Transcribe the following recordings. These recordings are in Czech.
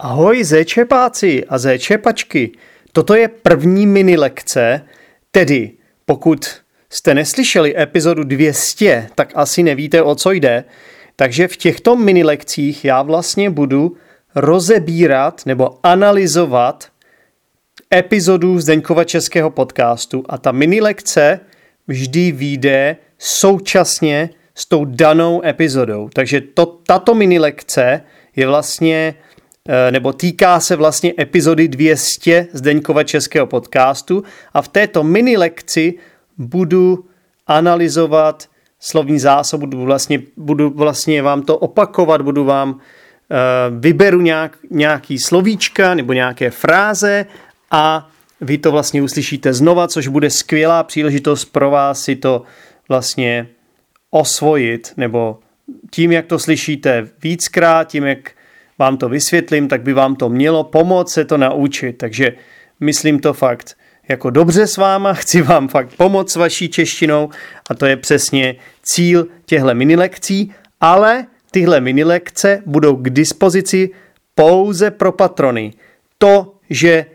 Ahoj zéčepáci a zéčepačky. Toto je první mini lekce, tedy pokud jste neslyšeli epizodu 200, tak asi nevíte, o co jde. Takže v těchto mini lekcích já vlastně budu rozebírat nebo analyzovat epizodu Zdeňkova českého podcastu a ta mini lekce vždy vyjde současně s tou danou epizodou. Takže to, tato mini lekce je vlastně nebo týká se vlastně epizody 200 Zdeňkova českého podcastu. A v této mini lekci budu analyzovat slovní zásobu, budu vlastně, budu vlastně vám to opakovat, budu vám uh, vyberu nějak, nějaký slovíčka nebo nějaké fráze a vy to vlastně uslyšíte znova, což bude skvělá příležitost pro vás si to vlastně osvojit, nebo tím, jak to slyšíte víckrát, tím, jak vám to vysvětlím, tak by vám to mělo pomoct se to naučit. Takže myslím to fakt jako dobře s váma, chci vám fakt pomoct s vaší češtinou a to je přesně cíl těchto minilekcí, ale tyhle minilekce budou k dispozici pouze pro patrony. To, že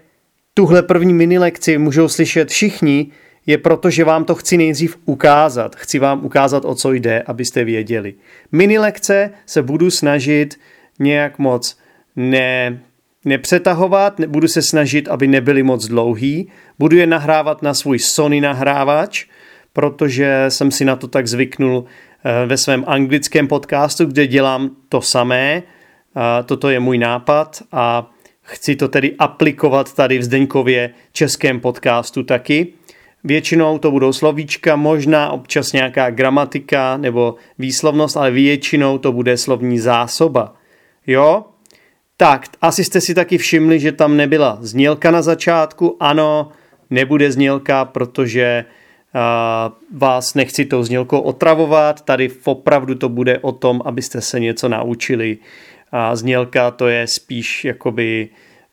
tuhle první minilekci můžou slyšet všichni, je proto, že vám to chci nejdřív ukázat. Chci vám ukázat, o co jde, abyste věděli. Minilekce se budu snažit nějak moc ne, nepřetahovat, budu se snažit, aby nebyly moc dlouhý. Budu je nahrávat na svůj Sony nahrávač, protože jsem si na to tak zvyknul eh, ve svém anglickém podcastu, kde dělám to samé. Toto je můj nápad a chci to tedy aplikovat tady v Zdeňkově českém podcastu taky. Většinou to budou slovíčka, možná občas nějaká gramatika nebo výslovnost, ale většinou to bude slovní zásoba. Jo? Tak, asi jste si taky všimli, že tam nebyla znělka na začátku. Ano, nebude znělka, protože uh, vás nechci tou znělkou otravovat. Tady opravdu to bude o tom, abyste se něco naučili. A znělka to je spíš jakoby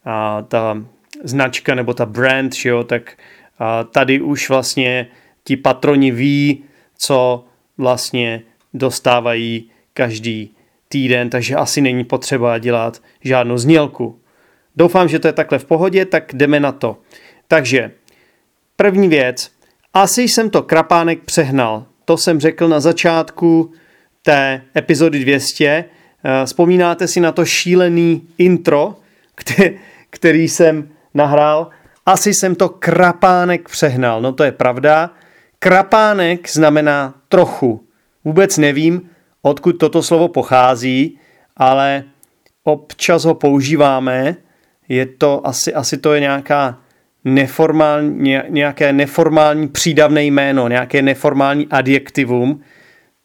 uh, ta značka nebo ta brand, že jo, tak uh, tady už vlastně ti patroni ví, co vlastně dostávají každý týden, takže asi není potřeba dělat žádnou znělku. Doufám, že to je takhle v pohodě, tak jdeme na to. Takže první věc, asi jsem to krapánek přehnal. To jsem řekl na začátku té epizody 200. Eh, vzpomínáte si na to šílený intro, který jsem nahrál? Asi jsem to krapánek přehnal. No to je pravda. Krapánek znamená trochu. Vůbec nevím, odkud toto slovo pochází, ale občas ho používáme. Je to asi, asi to je nějaká neformální, nějaké neformální přídavné jméno, nějaké neformální adjektivum.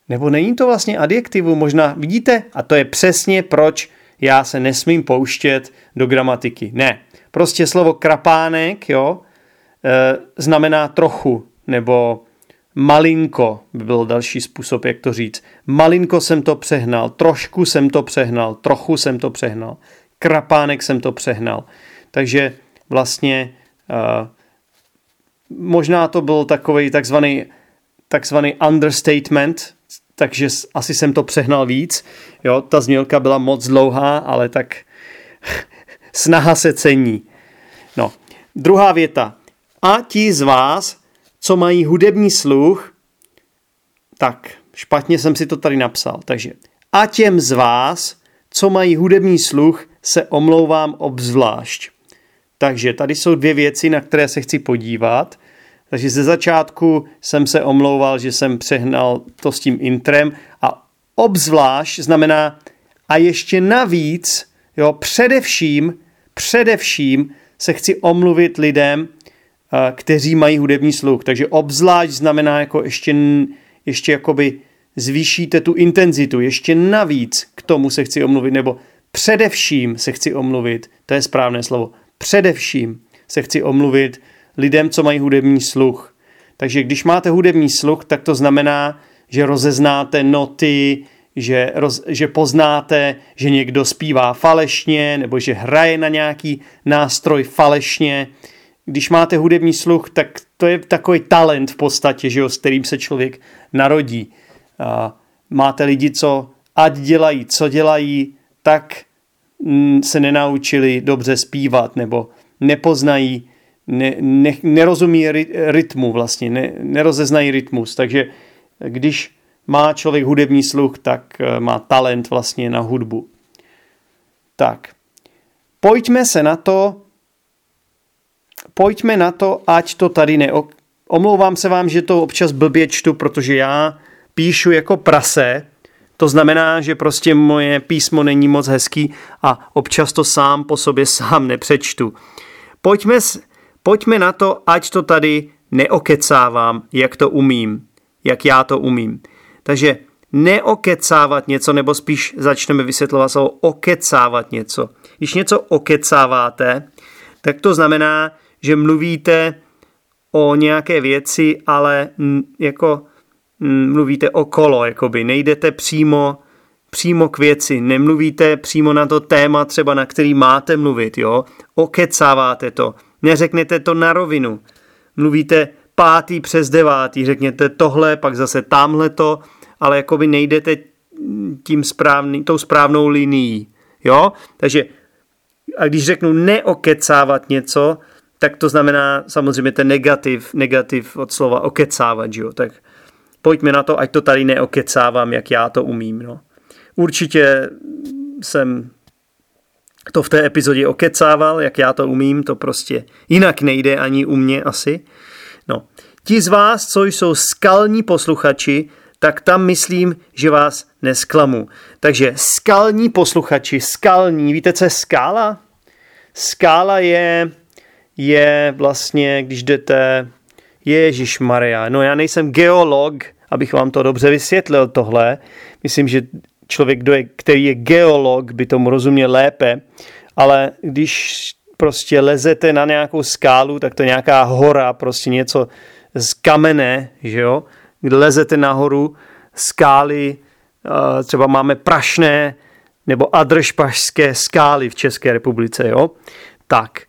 Nebo není to vlastně adjektivum, možná vidíte? A to je přesně proč já se nesmím pouštět do gramatiky. Ne, prostě slovo krapánek, jo, e, znamená trochu, nebo Malinko by byl další způsob, jak to říct. Malinko jsem to přehnal, trošku jsem to přehnal, trochu jsem to přehnal, krapánek jsem to přehnal. Takže vlastně uh, možná to byl takový takzvaný, takzvaný understatement, takže asi jsem to přehnal víc. Jo, ta znělka byla moc dlouhá, ale tak snaha se cení. No, druhá věta. A ti z vás, co mají hudební sluch, tak špatně jsem si to tady napsal. Takže a těm z vás, co mají hudební sluch, se omlouvám obzvlášť. Takže tady jsou dvě věci, na které se chci podívat. Takže ze začátku jsem se omlouval, že jsem přehnal to s tím intrem a obzvlášť znamená a ještě navíc, jo, především, především se chci omluvit lidem, kteří mají hudební sluch. Takže obzvlášť znamená jako ještě, ještě jakoby zvýšíte tu intenzitu, ještě navíc k tomu se chci omluvit, nebo především se chci omluvit, to je správné slovo, především se chci omluvit lidem, co mají hudební sluch. Takže když máte hudební sluch, tak to znamená, že rozeznáte noty, že, roz, že poznáte, že někdo zpívá falešně, nebo že hraje na nějaký nástroj falešně, když máte hudební sluch, tak to je takový talent v podstatě, že jo, s kterým se člověk narodí. A máte lidi, co ať dělají, co dělají, tak mm, se nenaučili dobře zpívat nebo nepoznají, ne, ne, nerozumí rytmu vlastně, ne, nerozeznají rytmus. Takže když má člověk hudební sluch, tak eh, má talent vlastně na hudbu. Tak, pojďme se na to, pojďme na to, ať to tady ne... Omlouvám se vám, že to občas blbě čtu, protože já píšu jako prase, to znamená, že prostě moje písmo není moc hezký a občas to sám po sobě sám nepřečtu. Pojďme, pojďme na to, ať to tady neokecávám, jak to umím, jak já to umím. Takže neokecávat něco, nebo spíš začneme vysvětlovat slovo okecávat něco. Když něco okecáváte, tak to znamená, že mluvíte o nějaké věci, ale jako mluvíte okolo, jakoby. Nejdete přímo, přímo k věci, nemluvíte přímo na to téma třeba, na který máte mluvit, jo, okecáváte to, neřeknete to na rovinu, mluvíte pátý přes devátý, řekněte tohle, pak zase tamhle to, ale jakoby nejdete tím správný, tou správnou linií, jo, takže a když řeknu neokecávat něco, tak to znamená samozřejmě ten negativ, negativ od slova okecávat, jo, tak pojďme na to, ať to tady neokecávám, jak já to umím. No. Určitě jsem to v té epizodě okecával, jak já to umím, to prostě jinak nejde ani u mě asi. No. Ti z vás, co jsou skalní posluchači, tak tam myslím, že vás nesklamu. Takže skalní posluchači, skalní, víte, co je skála? Skála je, je vlastně, když jdete, Ježíš Maria, no já nejsem geolog, abych vám to dobře vysvětlil tohle. Myslím, že člověk, kdo je, který je geolog, by tomu rozuměl lépe, ale když prostě lezete na nějakou skálu, tak to je nějaká hora, prostě něco z kamene, že jo, kde lezete nahoru skály, třeba máme prašné nebo adršpašské skály v České republice, jo, tak.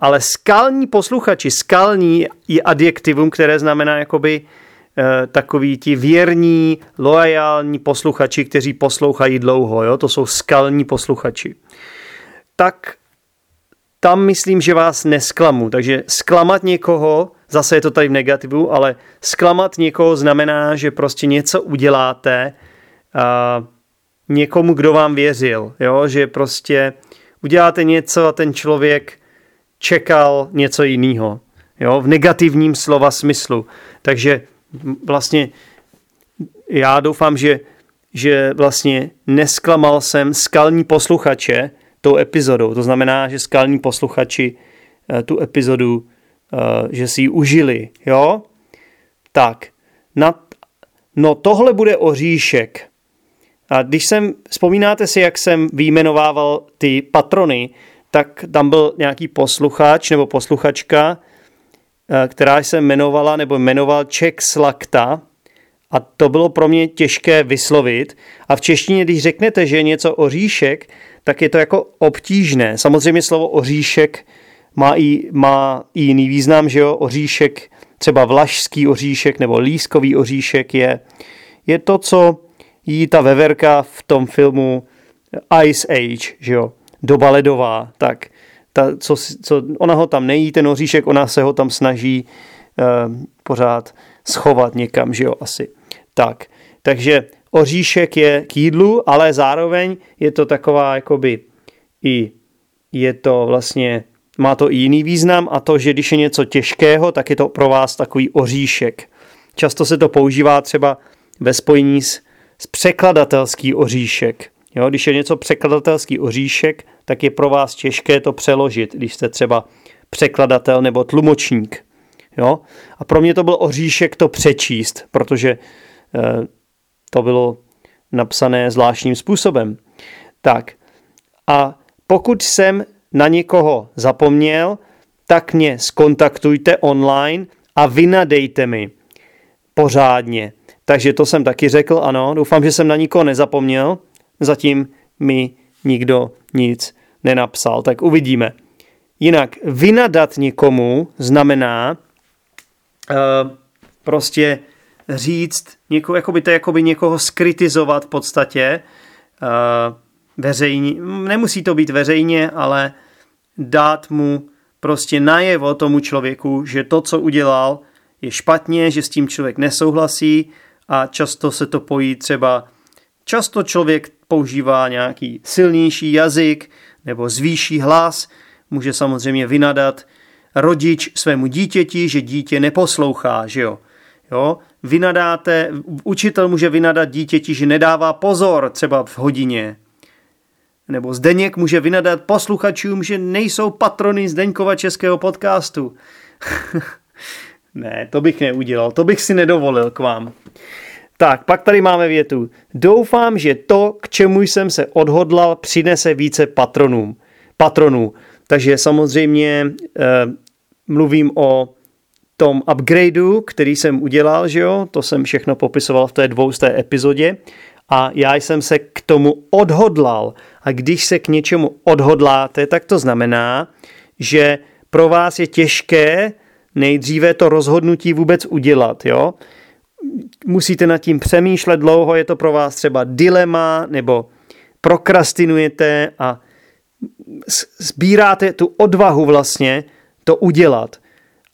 Ale skalní posluchači, skalní je adjektivum, které znamená jakoby Eh, takový ti věrní, loajální posluchači, kteří poslouchají dlouho, jo? to jsou skalní posluchači. Tak tam myslím, že vás nesklamu. Takže zklamat někoho, zase je to tady v negativu, ale zklamat někoho znamená, že prostě něco uděláte a někomu, kdo vám věřil. Jo? Že prostě uděláte něco a ten člověk čekal něco jiného. Jo? V negativním slova smyslu. Takže vlastně já doufám, že, že vlastně nesklamal jsem skalní posluchače tou epizodou. To znamená, že skalní posluchači eh, tu epizodu, eh, že si ji užili, jo? Tak, na, no tohle bude oříšek. A když jsem, vzpomínáte si, jak jsem výjmenovával ty patrony, tak tam byl nějaký posluchač nebo posluchačka, Eh, která se jmenovala nebo jmenoval Czech Slakta a to bylo pro mě těžké vyslovit. A v češtině, když řeknete, že je něco oříšek, tak je to jako obtížné. Samozřejmě slovo oříšek má i, má i jiný význam, že jo, oříšek, třeba vlašský oříšek nebo lískový oříšek je, je to, co jí ta veverka v tom filmu Ice Age, že jo, doba ledová, tak ta, co, co, ona ho tam nejí, ten oříšek, ona se ho tam snaží uh, pořád schovat někam, že jo, asi. Tak, takže oříšek je k jídlu, ale zároveň je to taková, jakoby, i je to vlastně, má to i jiný význam a to, že když je něco těžkého, tak je to pro vás takový oříšek. Často se to používá třeba ve spojení s, s překladatelský oříšek. Jo, když je něco překladatelský oříšek, tak je pro vás těžké to přeložit, když jste třeba překladatel nebo tlumočník. Jo? A pro mě to byl oříšek to přečíst, protože eh, to bylo napsané zvláštním způsobem. Tak a pokud jsem na někoho zapomněl, tak mě skontaktujte online a vynadejte mi pořádně. Takže to jsem taky řekl, ano, doufám, že jsem na nikoho nezapomněl, zatím mi nikdo nic nenapsal, tak uvidíme. Jinak vynadat někomu znamená uh, prostě říct, něko, jakoby to jakoby někoho skritizovat v podstatě, uh, veřejně, nemusí to být veřejně, ale dát mu prostě najevo tomu člověku, že to, co udělal, je špatně, že s tím člověk nesouhlasí a často se to pojí třeba, často člověk používá nějaký silnější jazyk nebo zvýší hlas, může samozřejmě vynadat rodič svému dítěti, že dítě neposlouchá, že jo. jo? Vynadáte, učitel může vynadat dítěti, že nedává pozor třeba v hodině. Nebo Zdeněk může vynadat posluchačům, že nejsou patrony Zdeňkova českého podcastu. ne, to bych neudělal, to bych si nedovolil k vám. Tak, pak tady máme větu. Doufám, že to, k čemu jsem se odhodlal, přinese více patronům. patronů. Takže samozřejmě eh, mluvím o tom upgradeu, který jsem udělal, že jo, to jsem všechno popisoval v té dvousté epizodě a já jsem se k tomu odhodlal. A když se k něčemu odhodláte, tak to znamená, že pro vás je těžké nejdříve to rozhodnutí vůbec udělat, jo. Musíte nad tím přemýšlet dlouho, je to pro vás třeba dilema, nebo prokrastinujete a sbíráte tu odvahu vlastně to udělat.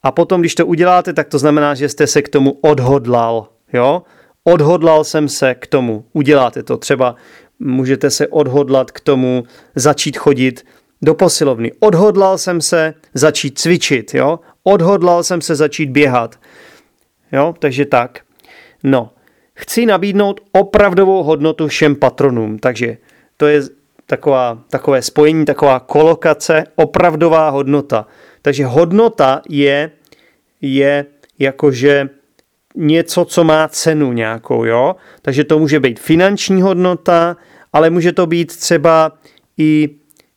A potom, když to uděláte, tak to znamená, že jste se k tomu odhodlal. Jo? Odhodlal jsem se k tomu. Uděláte to. Třeba můžete se odhodlat k tomu začít chodit do posilovny. Odhodlal jsem se začít cvičit. Jo? Odhodlal jsem se začít běhat. Jo? Takže tak. No, chci nabídnout opravdovou hodnotu všem patronům. Takže to je taková, takové spojení, taková kolokace, opravdová hodnota. Takže hodnota je, je jakože něco, co má cenu nějakou, jo? Takže to může být finanční hodnota, ale může to být třeba i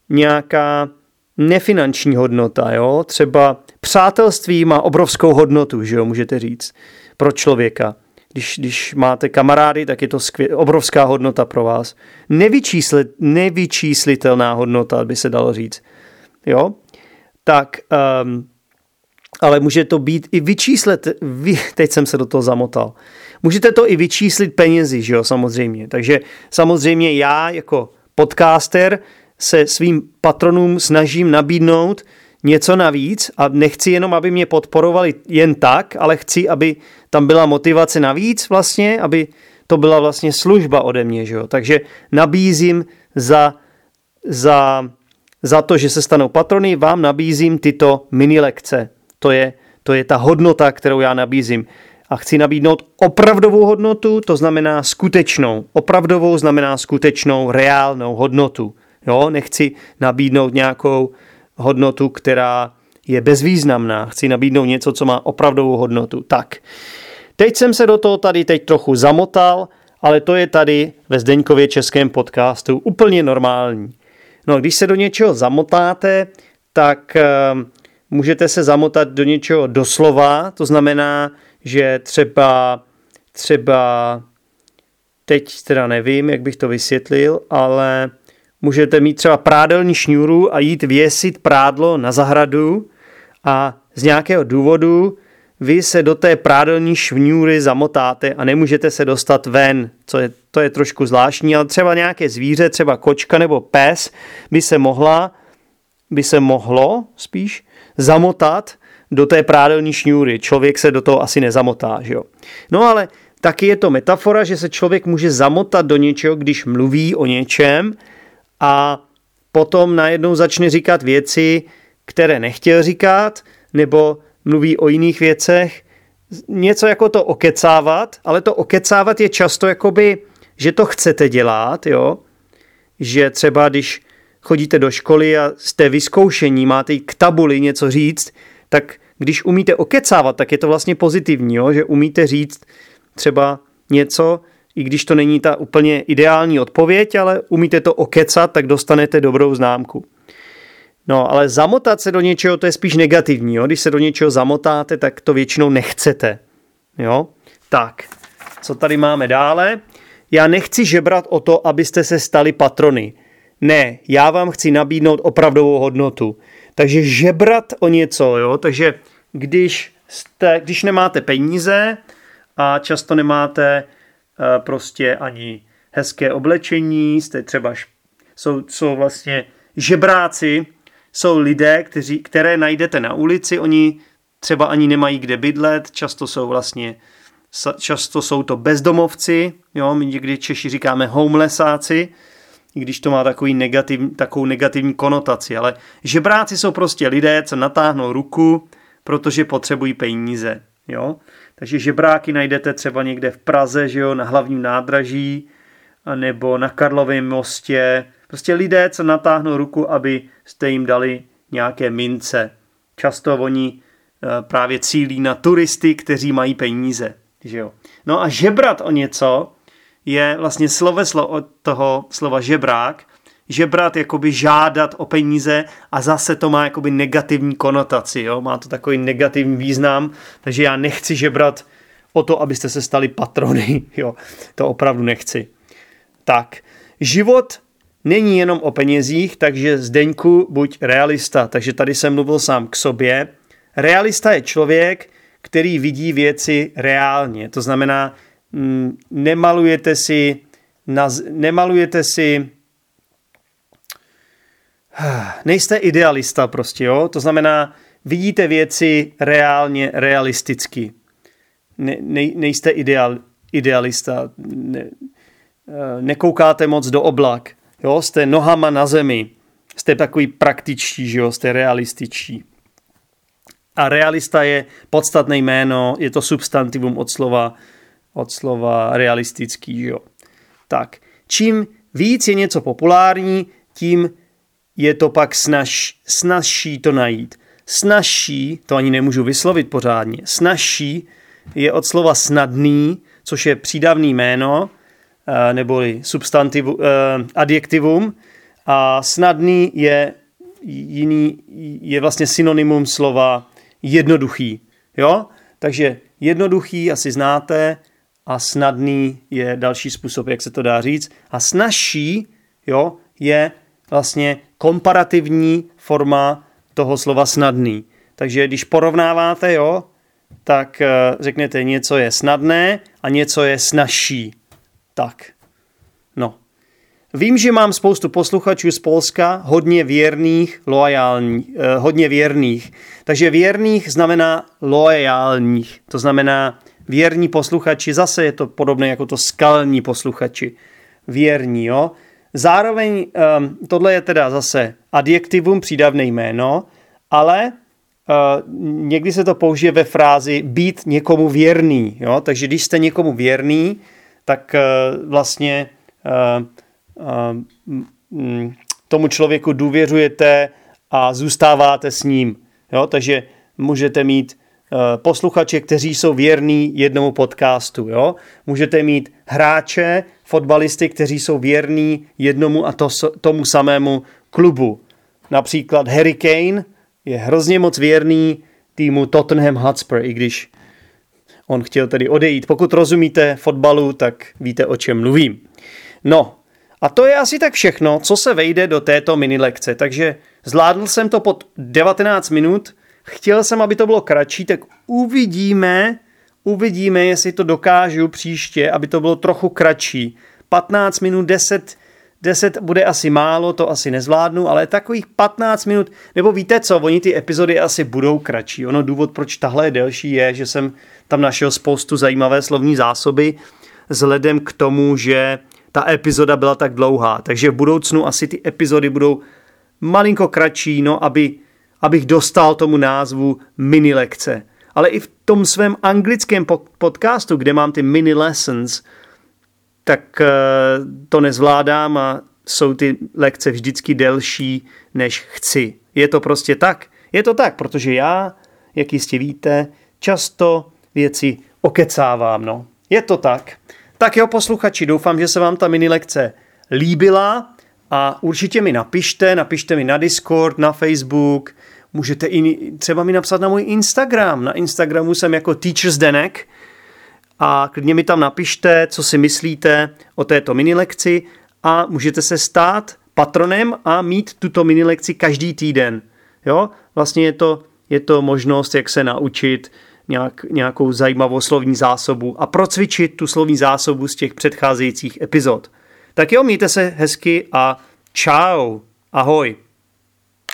nějaká nefinanční hodnota, jo? Třeba přátelství má obrovskou hodnotu, že jo, můžete říct, pro člověka. Když, když máte kamarády, tak je to skvěl, obrovská hodnota pro vás. Nevyčíslit, nevyčíslitelná hodnota, by se dalo říct. Jo? tak um, ale může to být i vyčíslet, vy, teď jsem se do toho zamotal, můžete to i vyčíslit penězi, že jo, samozřejmě. Takže samozřejmě já jako podcaster se svým patronům snažím nabídnout něco navíc a nechci jenom, aby mě podporovali jen tak, ale chci, aby tam byla motivace navíc vlastně, aby to byla vlastně služba ode mě, že jo. Takže nabízím za, za za to, že se stanou patrony, vám nabízím tyto mini lekce. To je, to je ta hodnota, kterou já nabízím. A chci nabídnout opravdovou hodnotu, to znamená skutečnou. Opravdovou znamená skutečnou, reálnou hodnotu. Jo, nechci nabídnout nějakou hodnotu, která je bezvýznamná. Chci nabídnout něco, co má opravdovou hodnotu. Tak, teď jsem se do toho tady teď trochu zamotal, ale to je tady ve Zdeňkově českém podcastu úplně normální. No, když se do něčeho zamotáte, tak ehm, můžete se zamotat do něčeho doslova, to znamená, že třeba, třeba teď teda nevím, jak bych to vysvětlil, ale můžete mít třeba prádelní šňůru a jít věsit prádlo na zahradu a z nějakého důvodu vy se do té prádelní šňůry zamotáte a nemůžete se dostat ven, co je, to je trošku zvláštní, ale třeba nějaké zvíře, třeba kočka nebo pes by se mohla, by se mohlo spíš zamotat do té prádelní šňůry. Člověk se do toho asi nezamotá, že jo. No ale taky je to metafora, že se člověk může zamotat do něčeho, když mluví o něčem a potom najednou začne říkat věci, které nechtěl říkat, nebo mluví o jiných věcech, něco jako to okecávat, ale to okecávat je často jakoby, že to chcete dělat, jo, že třeba když chodíte do školy a jste vyzkoušení, máte k tabuli něco říct, tak když umíte okecávat, tak je to vlastně pozitivní, jo? že umíte říct třeba něco, i když to není ta úplně ideální odpověď, ale umíte to okecat, tak dostanete dobrou známku. No, ale zamotat se do něčeho, to je spíš negativní. Jo? Když se do něčeho zamotáte, tak to většinou nechcete. Jo? Tak, co tady máme dále? Já nechci žebrat o to, abyste se stali patrony. Ne, já vám chci nabídnout opravdovou hodnotu. Takže žebrat o něco, jo? Takže když, jste, když nemáte peníze a často nemáte prostě ani hezké oblečení, jste třeba jsou, jsou vlastně žebráci, jsou lidé, kteří, které najdete na ulici, oni třeba ani nemají kde bydlet, často jsou vlastně často jsou to bezdomovci, jo, my někdy Češi říkáme homelessáci, i když to má takový negativ, takovou negativní konotaci, ale žebráci jsou prostě lidé, co natáhnou ruku, protože potřebují peníze, jo. Takže žebráky najdete třeba někde v Praze, že jo, na hlavním nádraží, nebo na Karlovém mostě. Prostě lidé, co natáhnou ruku, aby jste jim dali nějaké mince. Často oni eh, právě cílí na turisty, kteří mají peníze. Že jo? No a žebrat o něco je vlastně sloveslo od toho slova žebrák. Žebrat jakoby žádat o peníze a zase to má jakoby negativní konotaci, jo? má to takový negativní význam, takže já nechci žebrat o to, abyste se stali patrony, jo? to opravdu nechci. Tak, život není jenom o penězích, takže Zdeňku buď realista, takže tady jsem mluvil sám k sobě. Realista je člověk, který vidí věci reálně. To znamená, mm, nemalujete si, nemalujete si nejste idealista prostě, jo? To znamená, vidíte věci reálně, realisticky. Ne, ne, nejste ideal, idealista, ne, eh, nekoukáte moc do oblak, jo? Jste nohama na zemi, jste takový praktičtí, že jo? Jste realističtí a realista je podstatné jméno, je to substantivum od slova, od slova realistický. Jo. Tak, čím víc je něco populární, tím je to pak snaž, snažší to najít. Snažší, to ani nemůžu vyslovit pořádně, snažší je od slova snadný, což je přídavný jméno, eh, neboli substantivu, eh, adjektivum, a snadný je jiný, je vlastně synonymum slova jednoduchý. Jo? Takže jednoduchý asi znáte a snadný je další způsob, jak se to dá říct. A snažší jo, je vlastně komparativní forma toho slova snadný. Takže když porovnáváte, jo, tak eh, řeknete něco je snadné a něco je snažší. Tak, no. Vím, že mám spoustu posluchačů z Polska, hodně věrných, loajální, eh, hodně věrných. Takže věrných znamená loajálních, to znamená věrní posluchači, zase je to podobné jako to skalní posluchači. Věrní, jo. Zároveň eh, tohle je teda zase adjektivum, přídavné jméno, ale eh, někdy se to použije ve frázi být někomu věrný, jo. Takže když jste někomu věrný, tak eh, vlastně eh, tomu člověku důvěřujete a zůstáváte s ním. Jo? Takže můžete mít posluchače, kteří jsou věrní jednomu podcastu. Jo? Můžete mít hráče, fotbalisty, kteří jsou věrní jednomu a to, tomu samému klubu. Například Harry Kane je hrozně moc věrný týmu Tottenham Hotspur, i když on chtěl tedy odejít. Pokud rozumíte fotbalu, tak víte, o čem mluvím. No, a to je asi tak všechno, co se vejde do této mini lekce. Takže zvládl jsem to pod 19 minut. Chtěl jsem, aby to bylo kratší, tak uvidíme, uvidíme, jestli to dokážu příště, aby to bylo trochu kratší. 15 minut, 10, 10 bude asi málo, to asi nezvládnu, ale takových 15 minut, nebo víte co, oni ty epizody asi budou kratší. Ono důvod, proč tahle je delší, je, že jsem tam našel spoustu zajímavé slovní zásoby, vzhledem k tomu, že ta epizoda byla tak dlouhá. Takže v budoucnu asi ty epizody budou malinko kratší, no, aby, abych dostal tomu názvu mini lekce. Ale i v tom svém anglickém podcastu, kde mám ty mini lessons, tak eh, to nezvládám a jsou ty lekce vždycky delší, než chci. Je to prostě tak. Je to tak, protože já, jak jistě víte, často věci okecávám. No. Je to tak. Tak jo, posluchači, doufám, že se vám ta mini lekce líbila a určitě mi napište, napište mi na Discord, na Facebook, můžete i třeba mi napsat na můj Instagram. Na Instagramu jsem jako Teachers Denek a klidně mi tam napište, co si myslíte o této mini lekci a můžete se stát patronem a mít tuto mini lekci každý týden. Jo? Vlastně je to, je to možnost, jak se naučit nějak, nějakou zajímavou slovní zásobu a procvičit tu slovní zásobu z těch předcházejících epizod. Tak jo, mějte se hezky a Čau, ahoj.